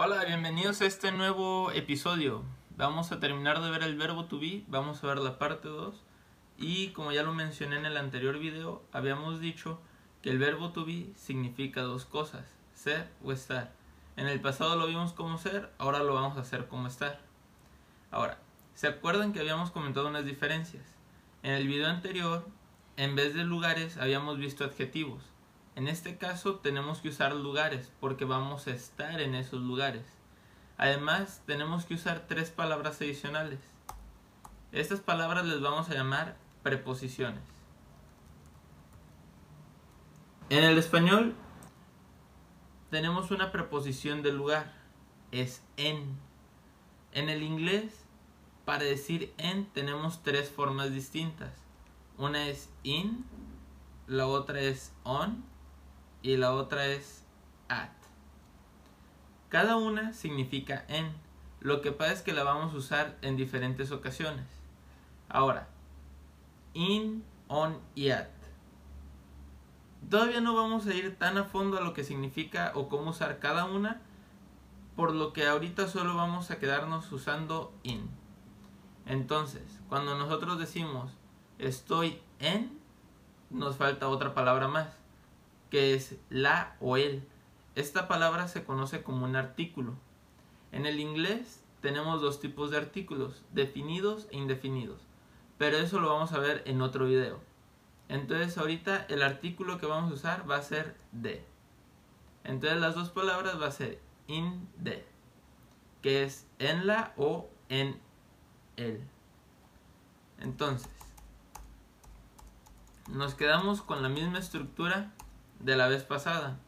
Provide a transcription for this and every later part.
Hola, bienvenidos a este nuevo episodio. Vamos a terminar de ver el verbo to be, vamos a ver la parte 2 y como ya lo mencioné en el anterior video, habíamos dicho que el verbo to be significa dos cosas, ser o estar. En el pasado lo vimos como ser, ahora lo vamos a hacer como estar. Ahora, ¿se acuerdan que habíamos comentado unas diferencias? En el video anterior, en vez de lugares, habíamos visto adjetivos. En este caso tenemos que usar lugares porque vamos a estar en esos lugares. Además, tenemos que usar tres palabras adicionales. Estas palabras les vamos a llamar preposiciones. En el español tenemos una preposición de lugar, es en. En el inglés, para decir en tenemos tres formas distintas. Una es in, la otra es on y la otra es at. Cada una significa en. Lo que pasa es que la vamos a usar en diferentes ocasiones. Ahora, in, on y at. Todavía no vamos a ir tan a fondo a lo que significa o cómo usar cada una, por lo que ahorita solo vamos a quedarnos usando in. Entonces, cuando nosotros decimos estoy en, nos falta otra palabra más, que es la o el. Esta palabra se conoce como un artículo. En el inglés tenemos dos tipos de artículos, definidos e indefinidos, pero eso lo vamos a ver en otro video. Entonces ahorita el artículo que vamos a usar va a ser de. Entonces las dos palabras va a ser in the, que es en la o en el. Entonces, nos quedamos con la misma estructura de la vez pasada.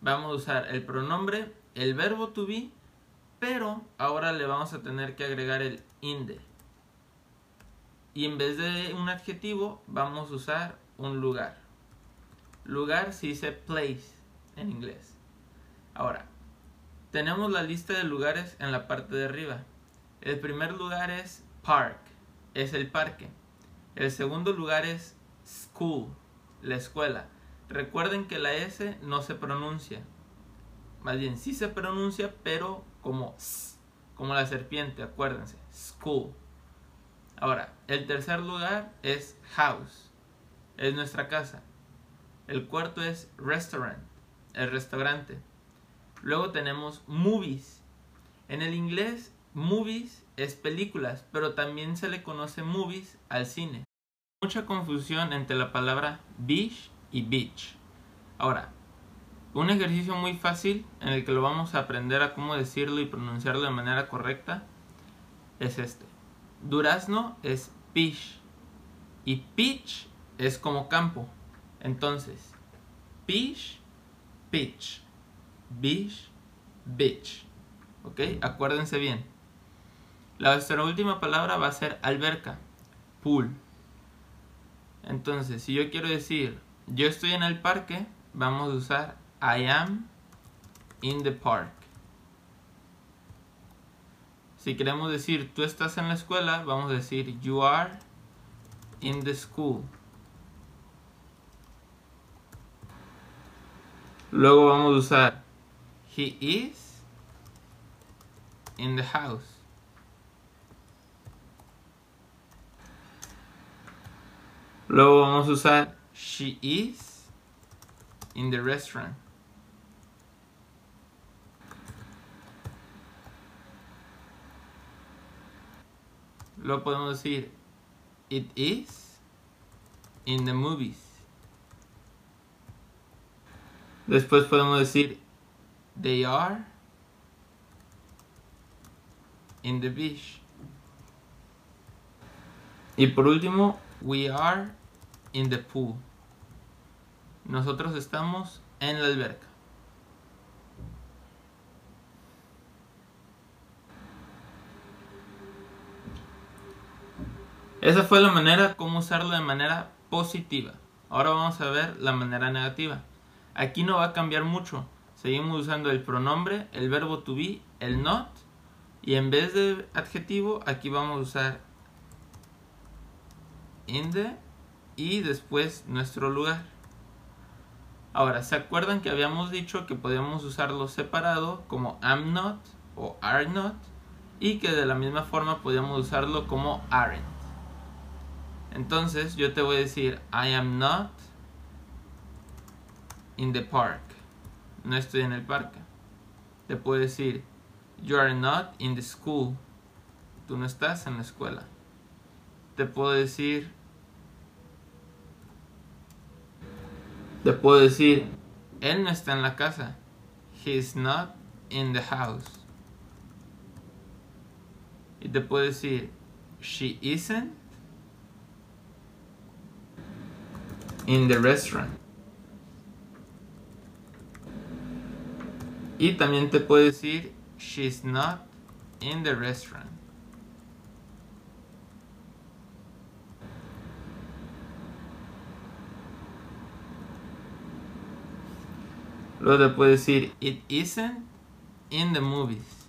Vamos a usar el pronombre, el verbo to be, pero ahora le vamos a tener que agregar el in the. Y en vez de un adjetivo, vamos a usar un lugar. Lugar se dice place en inglés. Ahora, tenemos la lista de lugares en la parte de arriba. El primer lugar es park, es el parque. El segundo lugar es school, la escuela. Recuerden que la S no se pronuncia. Más bien, sí se pronuncia, pero como S, como la serpiente, acuérdense. School. Ahora, el tercer lugar es house. Es nuestra casa. El cuarto es restaurant. El restaurante. Luego tenemos movies. En el inglés, movies es películas, pero también se le conoce movies al cine. Mucha confusión entre la palabra beach y beach. Ahora, un ejercicio muy fácil en el que lo vamos a aprender a cómo decirlo y pronunciarlo de manera correcta es este. Durazno es peach y peach es como campo. Entonces, peach, peach, beach, beach. ¿Ok? Acuérdense bien. La nuestra última palabra va a ser alberca, pool. Entonces, si yo quiero decir yo estoy en el parque, vamos a usar I am in the park. Si queremos decir tú estás en la escuela, vamos a decir you are in the school. Luego vamos a usar he is in the house. Luego vamos a usar she is in the restaurant. Luego podemos decir it is in the movies. Después podemos decir they are in the beach. Y por último, we are in the pool. Nosotros estamos en la alberca. Esa fue la manera como usarlo de manera positiva. Ahora vamos a ver la manera negativa. Aquí no va a cambiar mucho. Seguimos usando el pronombre, el verbo to be, el not. Y en vez de adjetivo, aquí vamos a usar in y después nuestro lugar. Ahora, ¿se acuerdan que habíamos dicho que podíamos usarlo separado como am not o are not? Y que de la misma forma podíamos usarlo como aren't. Entonces yo te voy a decir I am not in the park. No estoy en el parque. Te puedo decir You are not in the school. Tú no estás en la escuela. Te puedo decir Te puedo decir él no está en la casa. He is not in the house. Y te puedo decir she isn't in the restaurant. Y también te puedo decir she's not in the restaurant. Luego te puedo decir it isn't in the movies.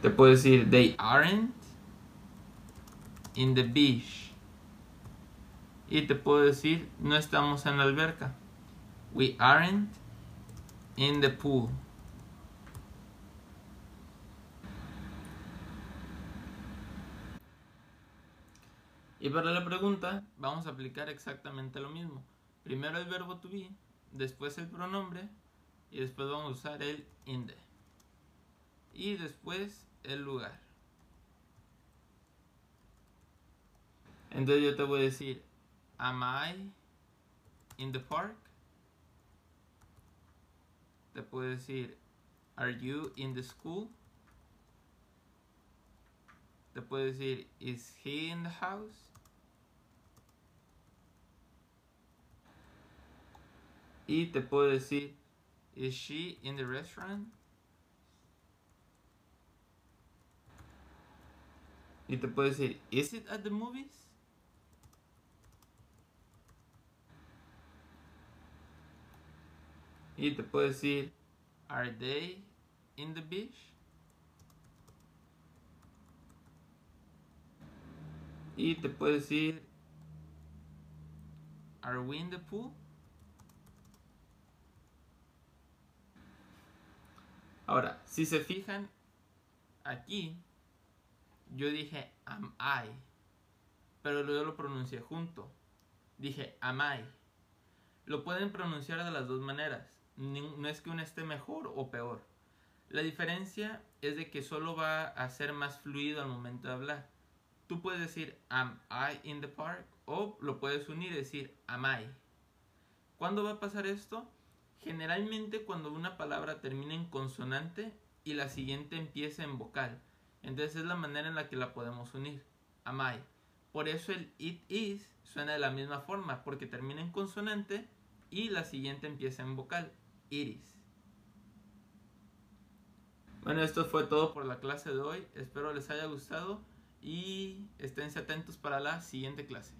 Te puedo decir they aren't in the beach. Y te puedo decir, no estamos en la alberca. We aren't in the pool. Y para la pregunta vamos a aplicar exactamente lo mismo. Primero el verbo to be, después el pronombre y después vamos a usar el in the. Y después el lugar. Entonces yo te voy a decir Am I in the park? Te puedo decir, Are you in the school? Te puedo decir, Is he in the house? Y te puedo decir, Is she in the restaurant? Y te puedo decir, Is it at the movies? Y te puedo decir, are they in the beach? Y te puedo decir, are we in the pool? Ahora, si se fijan, aquí yo dije am I, pero yo lo pronuncié junto. Dije am I. Lo pueden pronunciar de las dos maneras no es que uno esté mejor o peor. La diferencia es de que solo va a ser más fluido al momento de hablar. Tú puedes decir am I in the park o lo puedes unir y decir am I. ¿Cuándo va a pasar esto? Generalmente cuando una palabra termina en consonante y la siguiente empieza en vocal. Entonces es la manera en la que la podemos unir. Am I. Por eso el it is suena de la misma forma, porque termina en consonante y la siguiente empieza en vocal. Iris. Bueno, esto fue todo por la clase de hoy. Espero les haya gustado y esténse atentos para la siguiente clase.